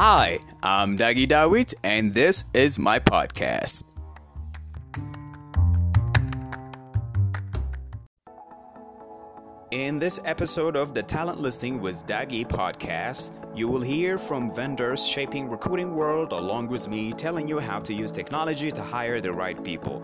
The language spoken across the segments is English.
Hi, I'm Dagi Dawit, and this is my podcast. In this episode of the Talent Listing with Dagi podcast, you will hear from vendors shaping recruiting world along with me telling you how to use technology to hire the right people.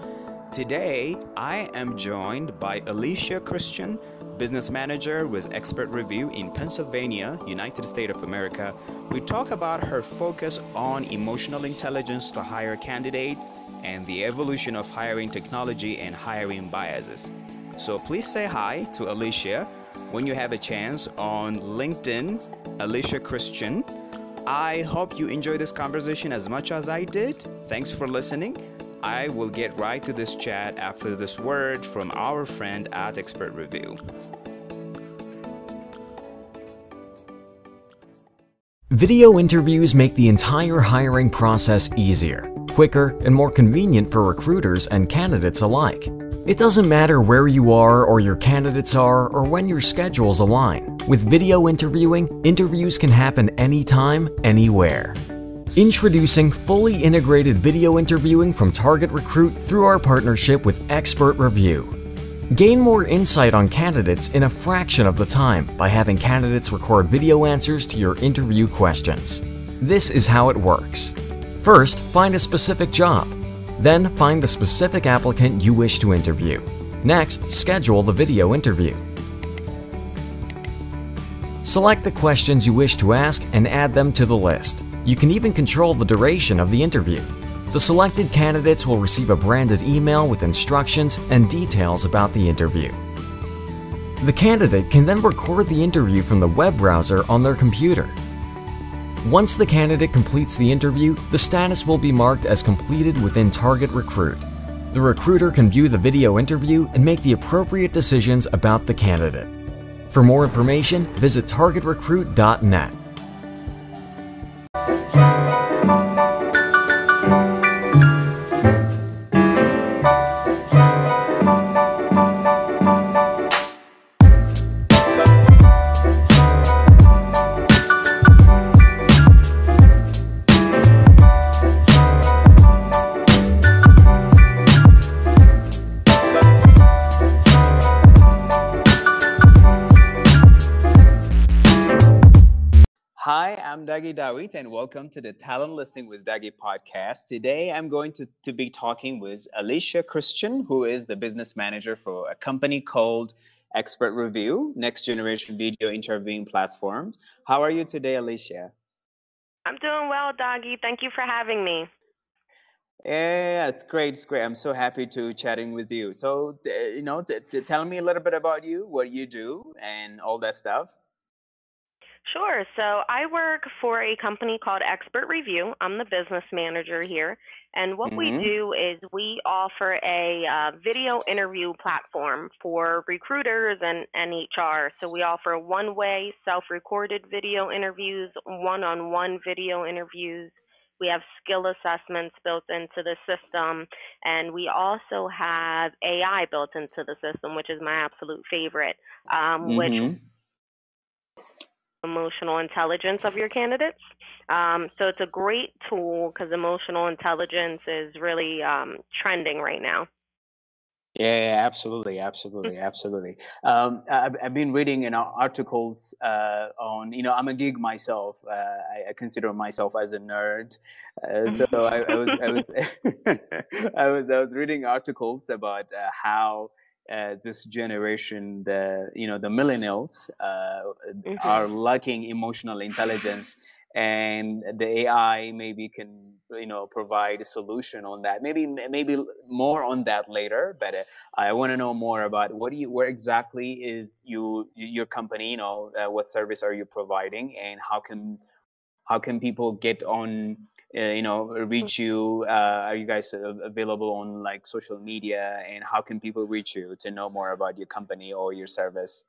Today, I am joined by Alicia Christian, business manager with XpertReview in Pennsylvania, United States of America. We talk about her focus on emotional intelligence to hire candidates and the evolution of hiring technology and hiring biases. So please say hi to Alicia when you have a chance on LinkedIn, Alicia Christian. I hope you enjoy this conversation as much as I did. Thanks for listening. I will get right to this chat after this word from our friend at XpertReview. Video interviews make the entire hiring process easier, quicker, and more convenient for recruiters and candidates alike. It doesn't matter where you are or your candidates are or when your schedules align. With video interviewing, interviews can happen anytime, anywhere. Introducing fully integrated video interviewing from Target Recruit through our partnership with XpertReview. Gain more insight on candidates in a fraction of the time by having candidates record video answers to your interview questions. This is how it works. First, find a specific job. Then, find the specific applicant you wish to interview. Next, schedule the video interview. Select the questions you wish to ask and add them to the list. You can even control the duration of the interview. The selected candidates will receive a branded email with instructions and details about the interview. The candidate can then record the interview from the web browser on their computer. Once the candidate completes the interview, the status will be marked as completed within Target Recruit. The recruiter can view the video interview and make the appropriate decisions about the candidate. For more information, visit targetrecruit.net. Dagi and welcome to the Talent Listing with Dagi podcast. Today, I'm going to, to be talking with Alicia Christian, who is the business manager for a company called XpertReview, next generation video interviewing platform. How are you today, Alicia? I'm doing well, Doggy. Thank you for having me. Yeah, it's great. It's great. I'm so happy to chatting with you. So, uh, you know, t- t- tell me a little bit about you, what you do, and all that stuff. Sure. So I work for a company called XpertReview. I'm the business manager here. And what we Mhm. do is we offer a uh, video interview platform for recruiters and, and HR. So we offer one way self recorded video interviews, one on one video interviews. We have skill assessments built into the system. And we also have AI built into the system, which is my absolute favorite, um, which Mhm. Emotional intelligence of your candidates. Um, so it's a great tool because emotional intelligence is really um, trending right now. Yeah, yeah, absolutely, absolutely, absolutely. Um, I've, I've been reading you know, articles uh, on, you know, I'm a geek myself. Uh, I, I consider myself as a nerd. Uh, so I, I was, I was, I was, I was reading articles about uh, how uh, this generation, the, you know, the millennials, uh, Mhm. are lacking emotional intelligence, and the AI maybe can, you know, provide a solution on that. Maybe, maybe more on that later, but. Uh, I want to know more about what do you, where exactly is you, your company, you know, uh, what service are you providing and how can, how can people get on, you know, reach you? Uh, are you guys uh, available on like social media and how can people reach you to know more about your company or your service?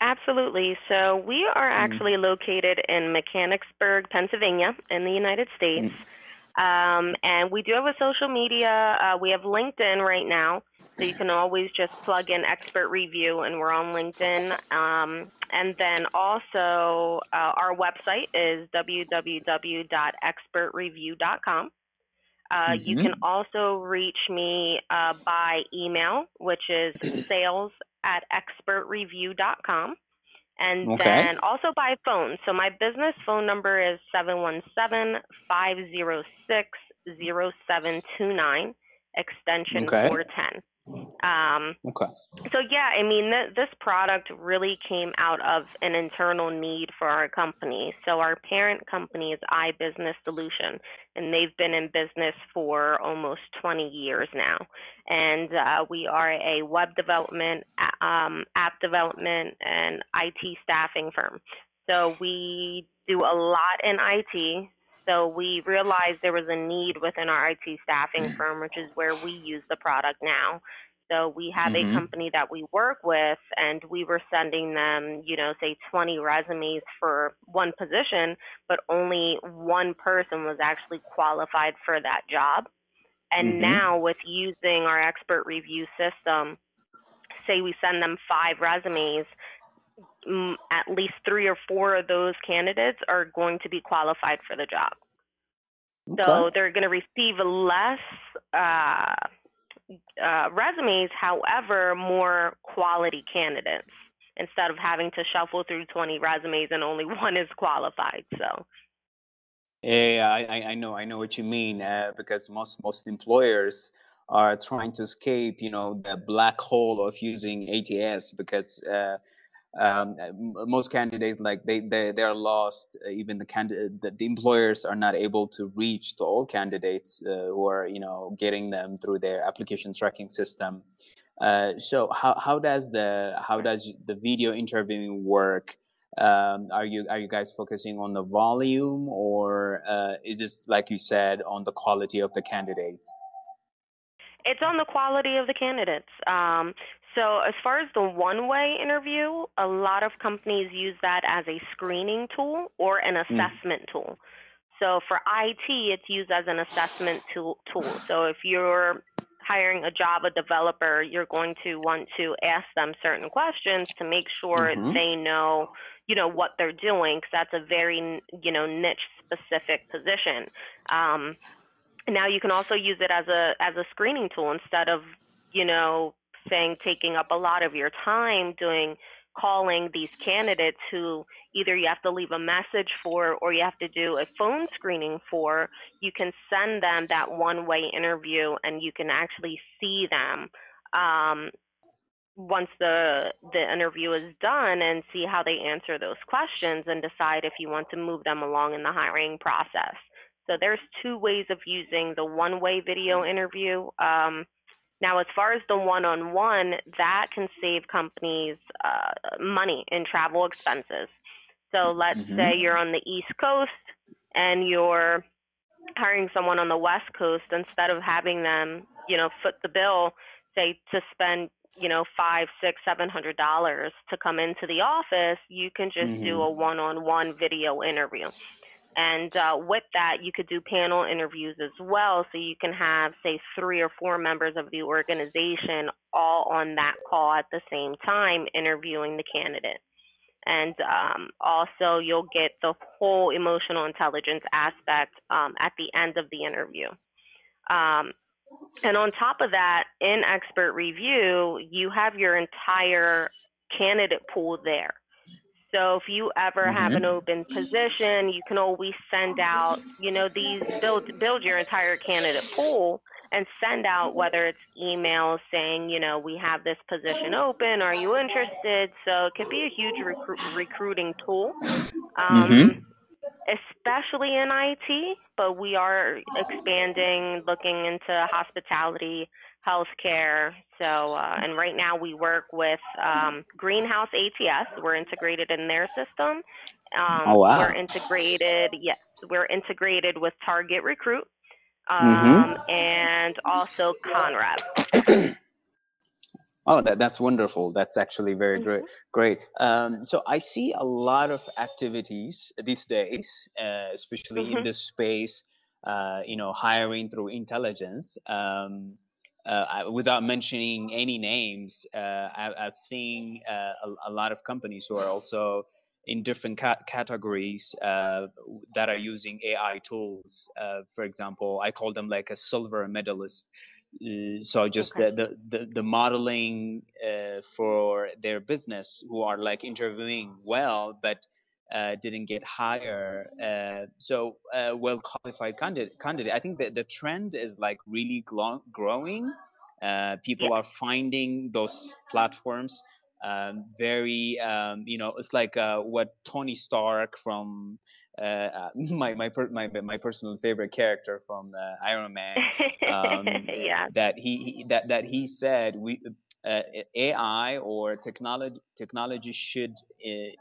Absolutely. So we are Mm. actually located in Mechanicsburg, Pennsylvania, in the United States. Um, and we do have a social media. Uh, we have LinkedIn right now. So you can always just plug in XpertReview and we're on LinkedIn. Um, and then also uh, our website is www.expertreview.com. Uh, mm-hmm. You can also reach me uh, by email, which is sales at expertreview.com. And okay. then also by phone. So my business phone number is 717 506 0729, extension okay. 410. Um, okay. So yeah, I mean, th- this product really came out of an internal need for our company. So our parent company is iBusiness Solution, and they've been in business for almost 20 years now. And uh, we are a web development, um, app development, and IT staffing firm. So we do a lot in IT. So we realized there was a need within our IT staffing firm, which is where we use the product now. So we have mm-hmm. a company that we work with, and we were sending them, you know, say 20 resumes for one position, but only one person was actually qualified for that job. And mm-hmm. now, with using our XpertReview system, say we send them five resumes, at least three or four of those candidates are going to be qualified for the job. Okay. So they're going to receive less uh, uh, resumes, however, more quality candidates instead of having to shuffle through 20 resumes and only one is qualified. So. Yeah, I, I know, I know what you mean. Uh, because most most employers are trying to escape, you know, the black hole of using ATS because uh, um, most candidates like they they they are lost. Uh, even the candidate, the, the, employers are not able to reach to all candidates uh, who are you know getting them through their application tracking system. Uh, so how how does the how does the video interviewing work? Um, are you are you guys focusing on the volume or uh, is this like you said on the quality of the candidates? It's on the quality of the candidates. Um, so, as far as the one way interview, a lot of companies use that as a screening tool or an mm. assessment mm. tool. So, for IT, it's used as an assessment tool. So, if you're hiring a Java developer, you're going to want to ask them certain questions to make sure mm-hmm. they know, you know, what they're doing, because that's a very, you know, niche specific position. Um, now you can also use it as a as a screening tool instead of, you know, saying taking up a lot of your time doing calling these candidates who either you have to leave a message for or you have to do a phone screening for, you can send them that one way interview and you can actually see them um, once the the interview is done and see how they answer those questions and decide if you want to move them along in the hiring process. So there's two ways of using the one way video interview. Um, now, as far as the one on one, that can save companies uh, money in travel expenses. So let's mm-hmm. say you're on the East Coast and you're hiring someone on the West Coast instead of having them, you know, foot the bill, say to spend, you know, five, six, seven hundred dollars to come into the office, you can just mm-hmm. do a one on one video interview. And uh, with that, you could do panel interviews as well. So you can have, say, three or four members of the organization all on that call at the same time interviewing the candidate. And um, also, you'll get the whole emotional intelligence aspect um, at the end of the interview. Um, and on top of that, in XpertReview, you have your entire candidate pool there. So if you ever mm-hmm. have an open position, you can always send out, you know, these build build your entire candidate pool and send out whether it's emails saying, you know, we have this position open. Are you interested? So it could be a huge recru- recruiting tool. Um, mm-hmm. Especially in IT, but we are expanding, looking into hospitality, healthcare. So, uh, and right now we work with um, Greenhouse ATS. We're integrated in their system. Um, oh wow! We're integrated. Yes, we're integrated with Target Recruit um, mm-hmm. and also Conrad. Oh, that, that's wonderful. That's actually very mm-hmm. great. Great. Um, so I see a lot of activities these days, uh, especially mm-hmm. in this space uh, you know hiring through intelligence. Um, uh, without mentioning any names, uh, I, have seen uh, a, a, lot of companies who are also in different ca- categories uh, that are using AI tools. Uh, for example, I call them like a silver medalist. Uh, so just okay. the, the, the modeling for their business who are like interviewing well, but uh, didn't get higher. Uh, so uh, well qualified candidate, candidate. I think that the trend is like really glo- growing. Uh, people yeah. are finding those platforms um, very, um, you know, it's like uh, what Tony Stark from uh, my my, per- my my personal favorite character from Iron Man. Um, yeah. That he, he, that that he said we. AI or technology technology should uh,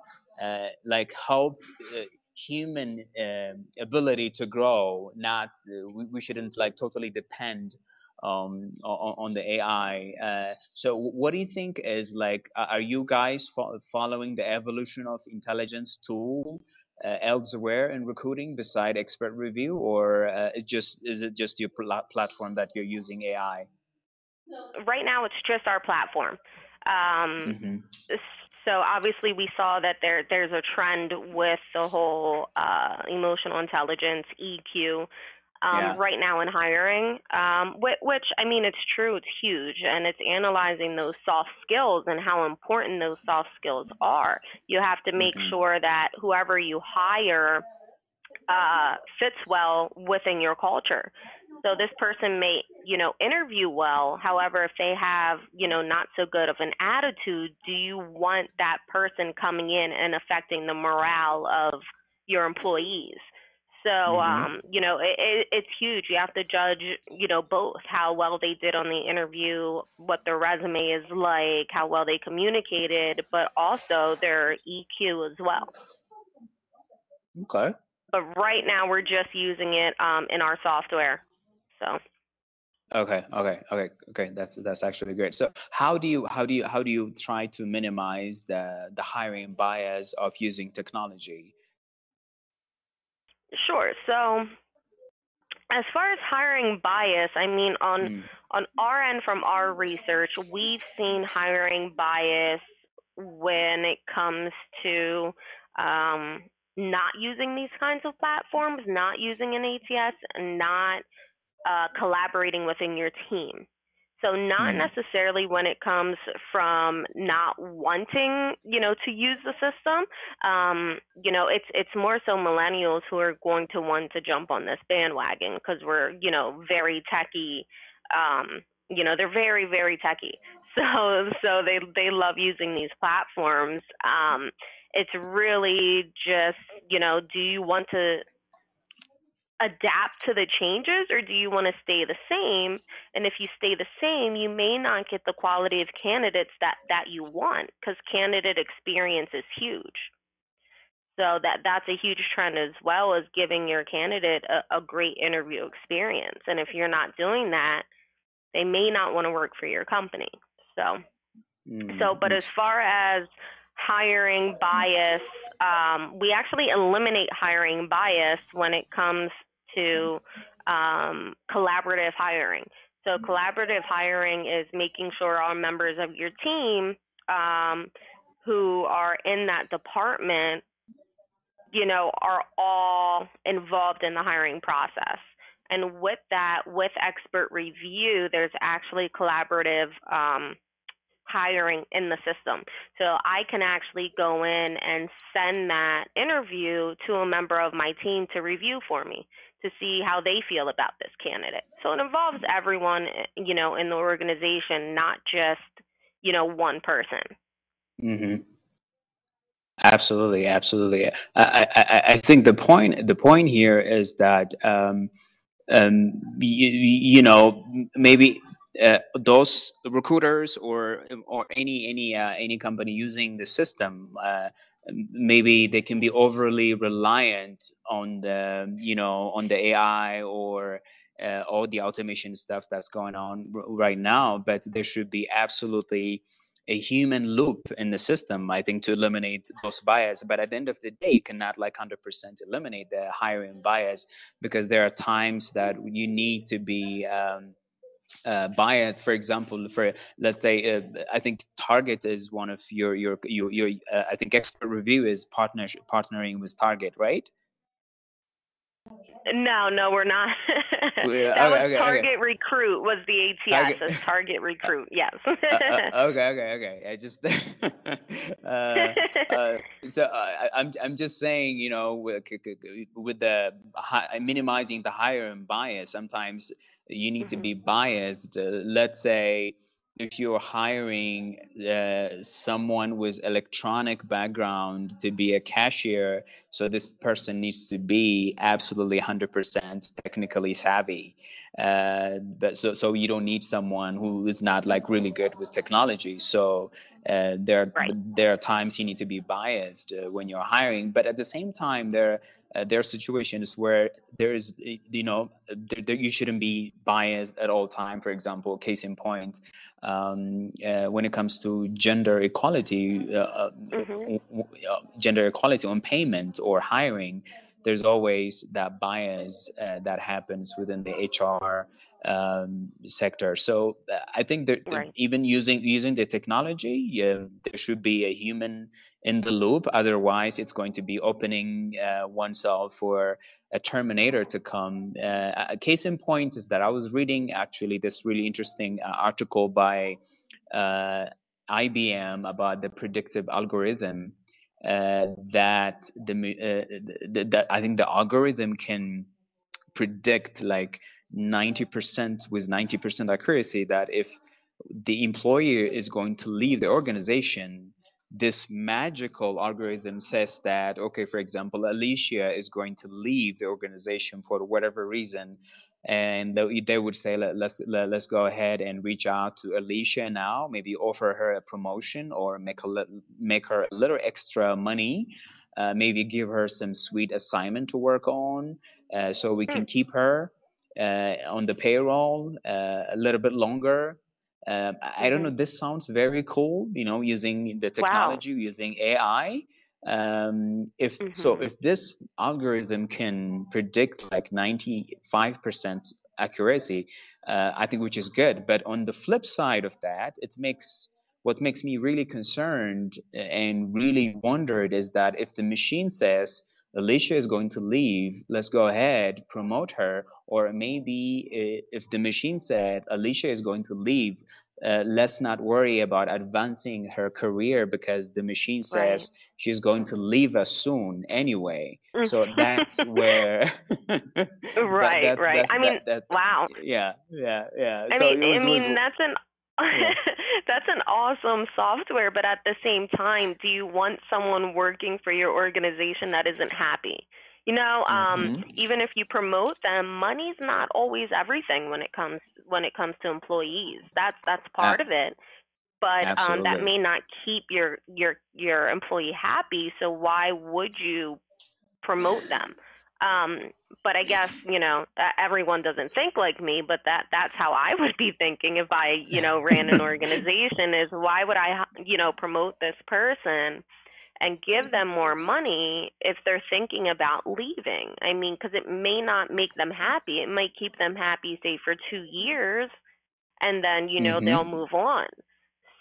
like help uh, human um, ability to grow not uh, we, we, shouldn't like totally depend um, on, on, the ai uh, so what do you think is like are you guys fo- following the evolution of intelligence tool uh, elsewhere in recruiting beside XpertReview or uh, it just is it just your pl- platform that you're using ai right now it's just our platform. Um, mm-hmm so obviously we saw that there there's a trend with the whole uh, emotional intelligence EQ um, yeah. right now in hiring, um, which, which, I mean it's true, it's huge, and it's analyzing those soft skills and how important those soft skills are. You have to make mm-hmm. sure that whoever you hire uh, fits well within your culture. So this person may, you know, interview well. However, if they have, you know, not so good of an attitude, do you want that person coming in and affecting the morale of your employees? So, mm-hmm. um, you know, it, it, it's huge. You have to judge, you know, both how well they did on the interview, what their resume is like, how well they communicated, but also their EQ as well. Okay. But right now, we're just using it um, in our software. So. Okay, okay, okay, okay. That's that's actually great. So, how do you how do you how do you try to minimize the the hiring bias of using technology? Sure. So, as far as hiring bias, I mean on mm. on our end from our research, we've seen hiring bias when it comes to um, not using these kinds of platforms, not using an ATS, and not uh, collaborating within your team. So not mm. necessarily when it comes from not wanting, you know, to use the system. Um, you know, it's it's more so millennials who are going to want to jump on this bandwagon because we're, you know, very techy. Um, you know, they're very very techy. So so they they love using these platforms. Um, it's really just, you know, do you want to adapt to the changes or do you want to stay the same? And if you stay the same you may not get the quality of candidates that that you want because candidate experience is huge. So that that's a huge trend as well as giving your candidate a, a great interview experience. And if you're not doing that they may not want to work for your company. So mm-hmm. so but as far as hiring bias um, we actually eliminate hiring bias when it comes to um, collaborative hiring. So, collaborative hiring is making sure all members of your team um, who are in that department, you know, are all involved in the hiring process. And with that, with XpertReview, there's actually collaborative um, hiring in the system. So I can actually go in and send that interview to a member of my team to review for me to see how they feel about this candidate. So it involves everyone, you know, in the organization, not just, you know, one person. Mm-hmm. Absolutely, absolutely. I, I, I think the point the point here is that um, um, you, you know maybe uh, those recruiters or or any any uh, any company using the system uh, maybe they can be overly reliant on the you know on the AI or uh, all the automation stuff that's going on r- right now but there should be absolutely a human loop in the system i think to eliminate those bias. But at the end of the day you cannot like 100% eliminate the hiring bias because there are times that you need to be um, uh, bias for example for let's say uh, i think target is one of your your your, your uh, i think XpertReview is partner partnering with target right no, no, we're not. that okay, was okay, Target okay. Recruit was the ATS. Target Recruit, yes. uh, uh, okay, okay, okay. I just, uh, so uh, I, I'm, I'm just saying, you know, with, with the hi- minimizing the hiring bias, sometimes you need to be biased. Uh, let's say if you're hiring uh, someone with electronic background to be a cashier, so this person needs to be absolutely 100% technically savvy. Uh, but so so you don't need someone who is not like really good with technology. So uh, there Right. there are times you need to be biased uh, when you're hiring, but at the same time there uh, there are situations where there is you know there, there, you shouldn't be biased at all time. For example, case in point, um, uh, when it comes to gender equality, uh, uh, Mhm. uh, gender equality on payment or hiring, there's always that bias uh, that happens within the HR um, sector. So uh, I think that Right. even using using the technology, there should be a human in the loop. Otherwise, it's going to be opening uh, oneself for a terminator to come. Uh, a case in point is that I was reading actually this really interesting uh, article by uh, IBM about the predictive algorithm uh, that the, uh, th- that I think the algorithm can predict like 90% with 90% accuracy that if the employer is going to leave the organization this magical algorithm says that okay for example alicia is going to leave the organization for whatever reason and they they would say Let, let's let, let's go ahead and reach out to alicia now maybe offer her a promotion or make a make her a little extra money uh, maybe give her some sweet assignment to work on uh, so we can keep her uh, on the payroll uh, a little bit longer. Um, I I don't know. This sounds very cool. You know, using the technology, using AI. Um, if so, Mhm. if this algorithm can predict like ninety five percent accuracy, uh, I think which is good. But on the flip side of that, it makes what makes me really concerned and really wondered is that if the machine says Alicia is going to leave, let's go ahead, promote her. Or maybe if the machine said Alicia is going to leave, uh, let's not worry about advancing her career because the machine Right. says she's going to leave us soon anyway. Mm. So that's where. that- Right, that's- right. that's- I mean, that- that- wow. yeah, yeah, yeah. I so mean, was, I was- mean that's an Yeah. that's an awesome software, but at the same time, do you want someone working for your organization that isn't happy? You know, um, Mhm. even if you promote them, money's not always everything when it comes when it comes to employees. That's that's part of it. But um, that may not keep your your your employee happy. So why would you promote them? Um, but I guess you know that everyone doesn't think like me, but that that's how I would be thinking if I you know ran an organization. Is why would I you know promote this person and give them more money if they're thinking about leaving? I mean, because it may not make them happy. It might keep them happy, say for two years, and then you know Mhm. they'll move on.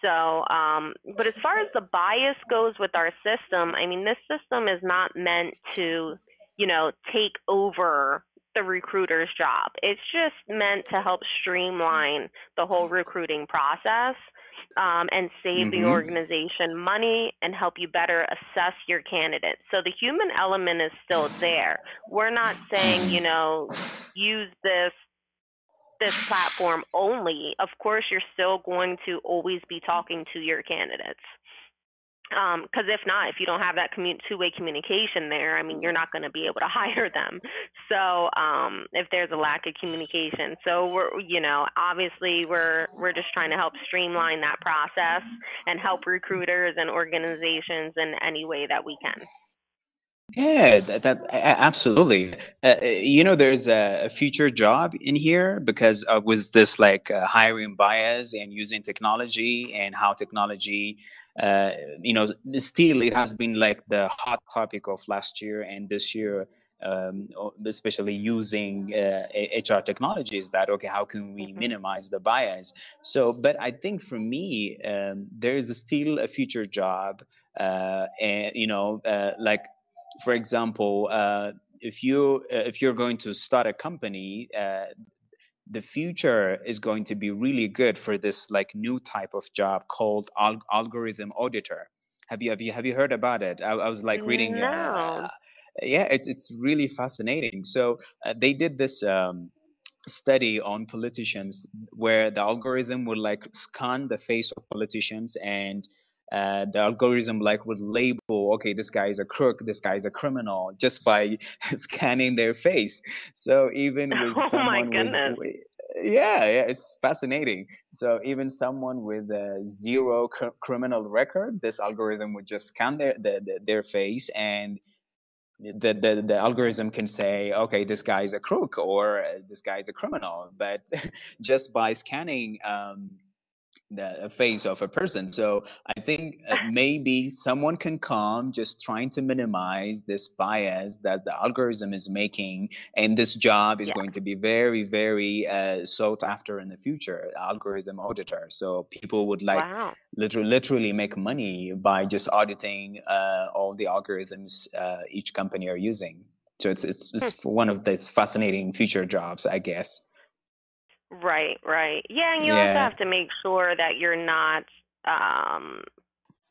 So, um, but as far as the bias goes with our system, I mean, this system is not meant to, you know, take over the recruiter's job. It's just meant to help streamline the whole recruiting process um, and save the Mhm. organization money and help you better assess your candidates. So the human element is still there. We're not saying, you know, use this this platform only, of course, you're still going to always be talking to your candidates. Because if not, if you don't have that commu- two-way communication there, I mean, you're not going to be able to hire them. So um, if there's a lack of communication, so we're, you know, obviously we're we're just trying to help streamline that process and help recruiters and organizations in any way that we can. Yeah, that, that absolutely. Uh, uh, you know, there's a, future job in here because uh, with this like uh, hiring bias and using technology and how technology, uh, you know, still it has been like the hot topic of last year and this year um, especially using uh, HR technologies that okay how can we mm-hmm. minimize the bias so but I think for me um, there is still a future job uh, and you know uh, like for example uh, if you uh, if you're going to start a company uh, the future is going to be really good for this like new type of job called al- algorithm auditor. Have you have you have you heard about it? I, I was like reading no. yeah, it, it's really fascinating. So uh, they did this um, study on politicians where the algorithm would like scan the face of politicians and uh, the algorithm like would label okay this guy is a crook this guy is a criminal just by scanning their face. So even with oh someone with yeah yeah it's fascinating. So even someone with a zero cr- criminal record this algorithm would just scan their, the, the, their face and the, the, the algorithm can say, okay, this guy is a crook or uh, this guy is a criminal, but just by scanning um, the face of a person. So I think uh, maybe someone can come just trying to minimize this bias that the algorithm is making, and this job is yeah. going to be very, very uh, sought after in the future. Algorithm auditor. So people would like wow. literally, literally make money by just auditing uh, all the algorithms uh, each company are using. So it's it's, it's hmm. one of these fascinating future jobs, I guess. Right, right. Yeah, and you also have to make sure that you're not, um,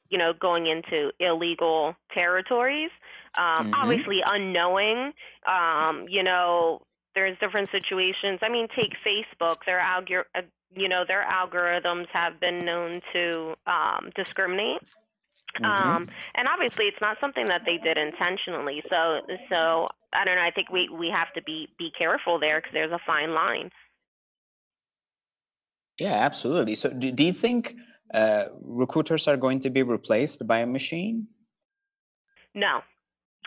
you know, going into illegal territories. Um, Mhm. obviously, unknowing. Um, you know, there's different situations. I mean, take Facebook. Their algor- uh, you know, their algorithms have been known to um, discriminate. Mhm. Um, and obviously, it's not something that they did intentionally. So, so I don't know. I think we we have to be be careful there because there's a fine line. Yeah, absolutely. So, do, do you think uh, recruiters are going to be replaced by a machine? No,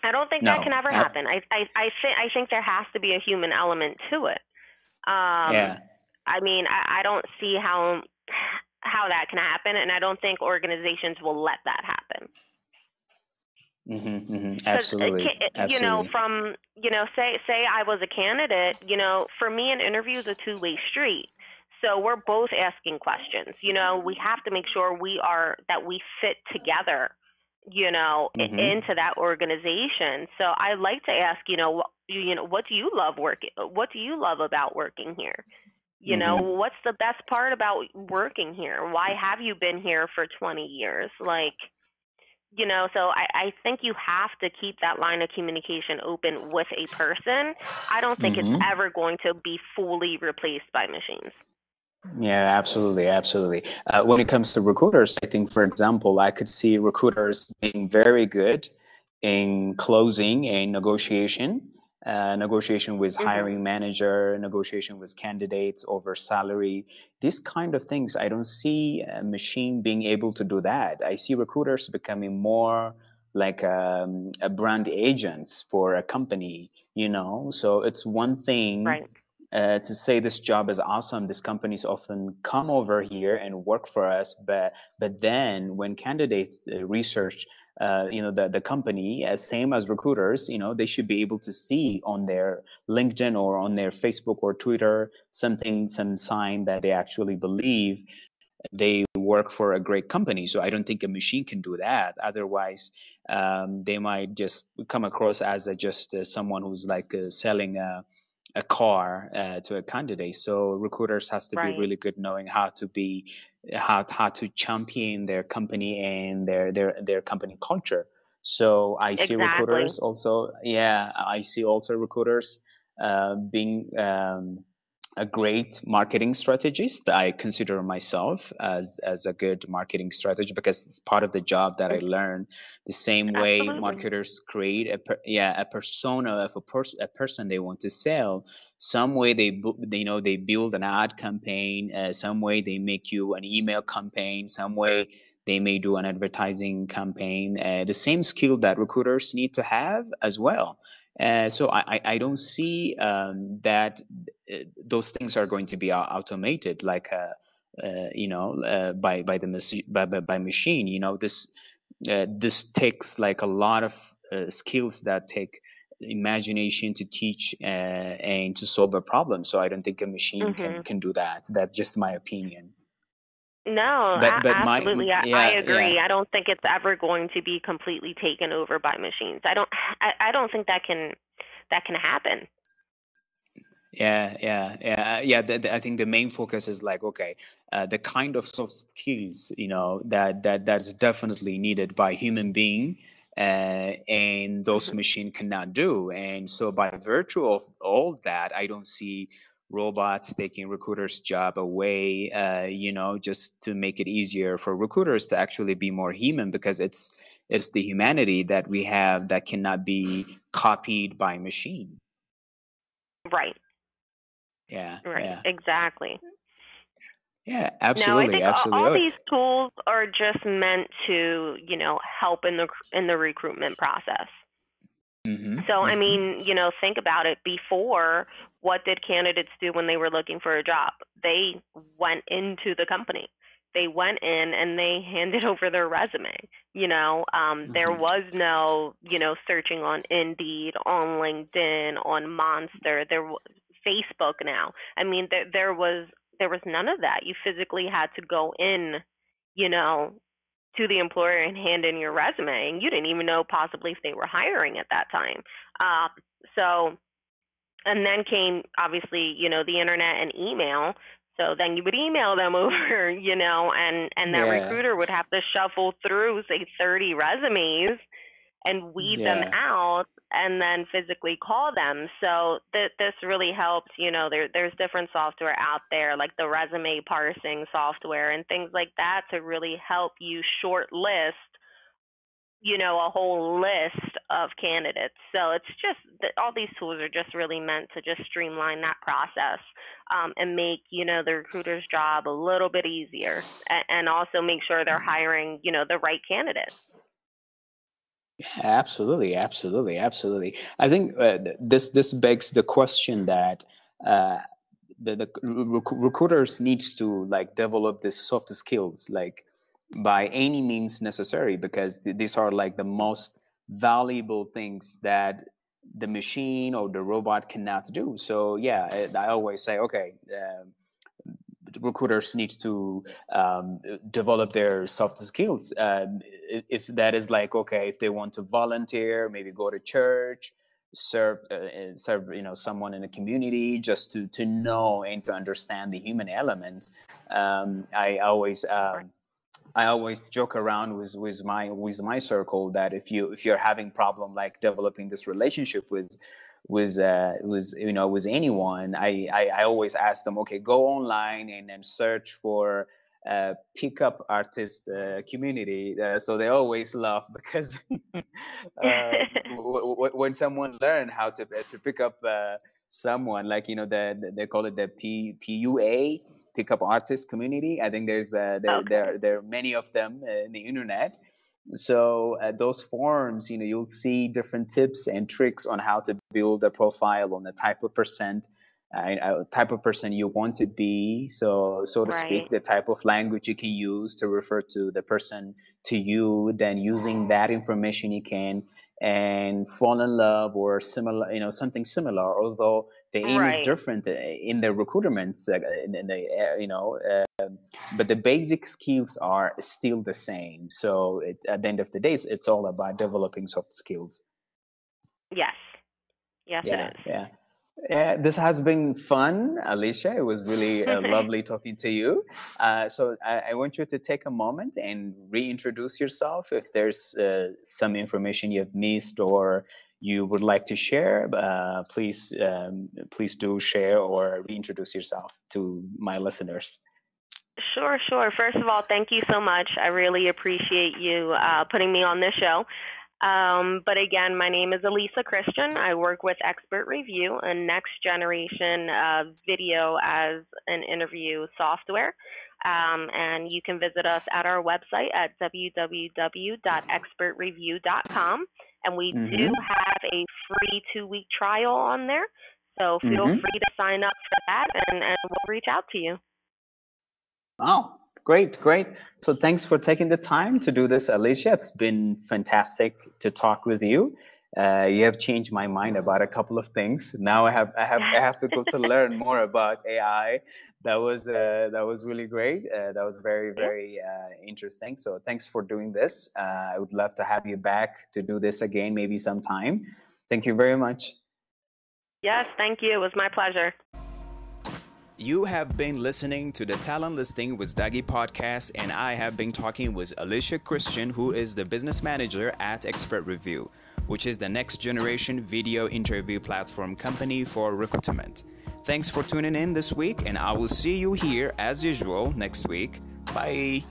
I don't think no. that can ever happen. I I I think I think there has to be a human element to it. Um, yeah. I mean, I, I don't see how how that can happen, and I don't think organizations will let that happen. Mm-hmm, mm-hmm. Absolutely. You know, from you know, say say I was a candidate. You know, for me, an interview is a two way street. So we're both asking questions. You know, we have to make sure we are that we fit together, you know, mm-hmm. into that organization. So I like to ask, you know, what, you know, what do you love working? What do you love about working here? You know, mm-hmm. what's the best part about working here? Why have you been here for 20 years? Like, you know, so I, I think you have to keep that line of communication open with a person. I don't think mm-hmm. it's ever going to be fully replaced by machines. Yeah, absolutely, absolutely. Uh, when it comes to recruiters, I think, for example, I could see recruiters being very good in closing a negotiation, uh, negotiation with mm-hmm. hiring manager, negotiation with candidates over salary. These kind of things, I don't see a machine being able to do that. I see recruiters becoming more like um, a brand agents for a company. You know, so it's one thing. Right uh, to say this job is awesome these companies often come over here and work for us but but then when candidates uh, research uh, you know the, the company as same as recruiters you know they should be able to see on their linkedin or on their facebook or twitter something some sign that they actually believe they work for a great company. So i don't think a machine can do that. Otherwise um, they might just come across as a, just uh, someone who's like uh, selling a a car uh, to a candidate. So recruiters has to right. be really good knowing how to be how how to champion their company and their their their company culture. So I see exactly. recruiters also. Yeah, I see also recruiters uh, being um, a great marketing strategist. I consider myself as as a good marketing strategist because it's part of the job that I learn. The same way Absolutely. marketers create a per, yeah a persona of a person a person they want to sell. Some way they you know they build an ad campaign. Uh, some way they make you an email campaign. Some way they may do an advertising campaign uh, the same skill that recruiters need to have as well uh, so I, I don't see um, that uh, those things are going to be automated like uh, uh, you know uh, by by the by, by machine you know this this takes like a lot of skills that take imagination to teach and to solve a problem. So I don't think a machine mm-hmm. can can do that. That's just my opinion no, but, but absolutely. My, yeah, I, agree. Yeah. I don't think it's ever going to be completely taken over by machines. I don't. I, I don't think that can that can happen. Yeah, yeah, yeah, uh, yeah. The, the, I think the main focus is like, okay, uh, the kind of soft skills, you know, that that that's definitely needed by human being, uh, and those mm-hmm. machine cannot do. And so, by virtue of all that, I don't see robots taking recruiters' job away, uh, you know, just to make it easier for recruiters to actually be more human because it's it's the humanity that we have that cannot be copied by machine. Right. Yeah. Right. Yeah. Exactly. Yeah, absolutely. Now, I think absolutely. all, all these tools are just meant to, you know, help in the in the recruitment process. Mm-hmm. So, I mm-hmm. mean, you know, think about it. Before, what did candidates do when they were looking for a job? They went into the company. They went in and they handed over their resume. You know, um, mm-hmm. there was no, you know, searching on Indeed, on LinkedIn, on Monster. There was Facebook now. I mean, there there was there was none of that. You physically had to go in, you know, to the employer and hand in your resume and you didn't even know possibly if they were hiring at that time uh, so and then came obviously you know the internet and email so then you would email them over you know and and that yeah. recruiter would have to shuffle through say 30 resumes and weed yeah. them out and then physically call them. So th- this really helps. You know, there there's different software out there like the resume parsing software and things like that to really help you short list. You know, a whole list of candidates. So it's just all these tools are just really meant to just streamline that process um, and make you know the recruiter's job a little bit easier, and, and also make sure they're hiring you know the right candidates. Absolutely, absolutely, absolutely. I think uh, this this begs the question that uh, the, the rec- recruiters needs to like develop this soft skills like by any means necessary because th- these are like the most valuable things that the machine or the robot cannot do. So yeah, I, I always say, okay. Uh, recruiters need to um, develop their soft skills. Um, if that is like okay, if they want to volunteer, maybe go to church, serve uh, serve you know someone in the community, just to to know and to understand the human element. Um, I always. Um, I always joke around with, with my with my circle that if you if you're having problem like developing this relationship with with uh, with you know with anyone, I, I, I always ask them, okay, go online and then search for uh, pickup artist uh, community. Uh, so they always laugh because uh, w- w- when someone learn how to uh, to pick up uh, someone, like you know, the, they call it the P PUA pickup artist community. I think there's uh, there, okay. there there are many of them in the internet so those forums you know you'll see different tips and tricks on how to build a profile on the type of percent uh, type of person you want to be. So so to right. speak the type of language you can use to refer to the person to you then using that information you can and fall in love or similar you know something similar although the aim right. is different uh, in the recruitment in the uh, you know uh, but the basic skills are still the same. So it, at the end of the day it's all about developing soft skills. Yes. Yes yeah, it is. yeah yeah, this has been fun, Alicia. It was really uh, lovely talking to you. Uh, so I, I, want you to take a moment and reintroduce yourself. If there's uh, some information you've missed or you would like to share, uh, please um, please do share or reintroduce yourself to my listeners. Sure, sure. First of all, thank you so much. I really appreciate you uh, putting me on this show. Um, but again, my name is Alyssa Christian. I work with XpertReview, a next generation uh, video as an interview software. Um, and you can visit us at our website at www.expertreview.com. And we mm-hmm. do have a free two week trial on there. So feel mm-hmm. free to sign up for that and, and we'll reach out to you. Wow, great, great. So thanks for taking the time to do this, Alicia. It's been fantastic to talk with you. Uh, you have changed my mind about a couple of things. Now I have I have I have to go to learn more about AI. That was uh, that was really great. Uh, that was very very uh, interesting. So thanks for doing this. Uh, I would love to have you back to do this again, maybe sometime. Thank you very much. Yes, thank you. It was my pleasure. You have been listening to the Talent Listing with Dagi podcast, and I have been talking with Alyssa Christian, who is the business manager at XpertReview, which is the next generation video interview platform company for recruitment. Thanks for tuning in this week, and I will see you here as usual next week. Bye.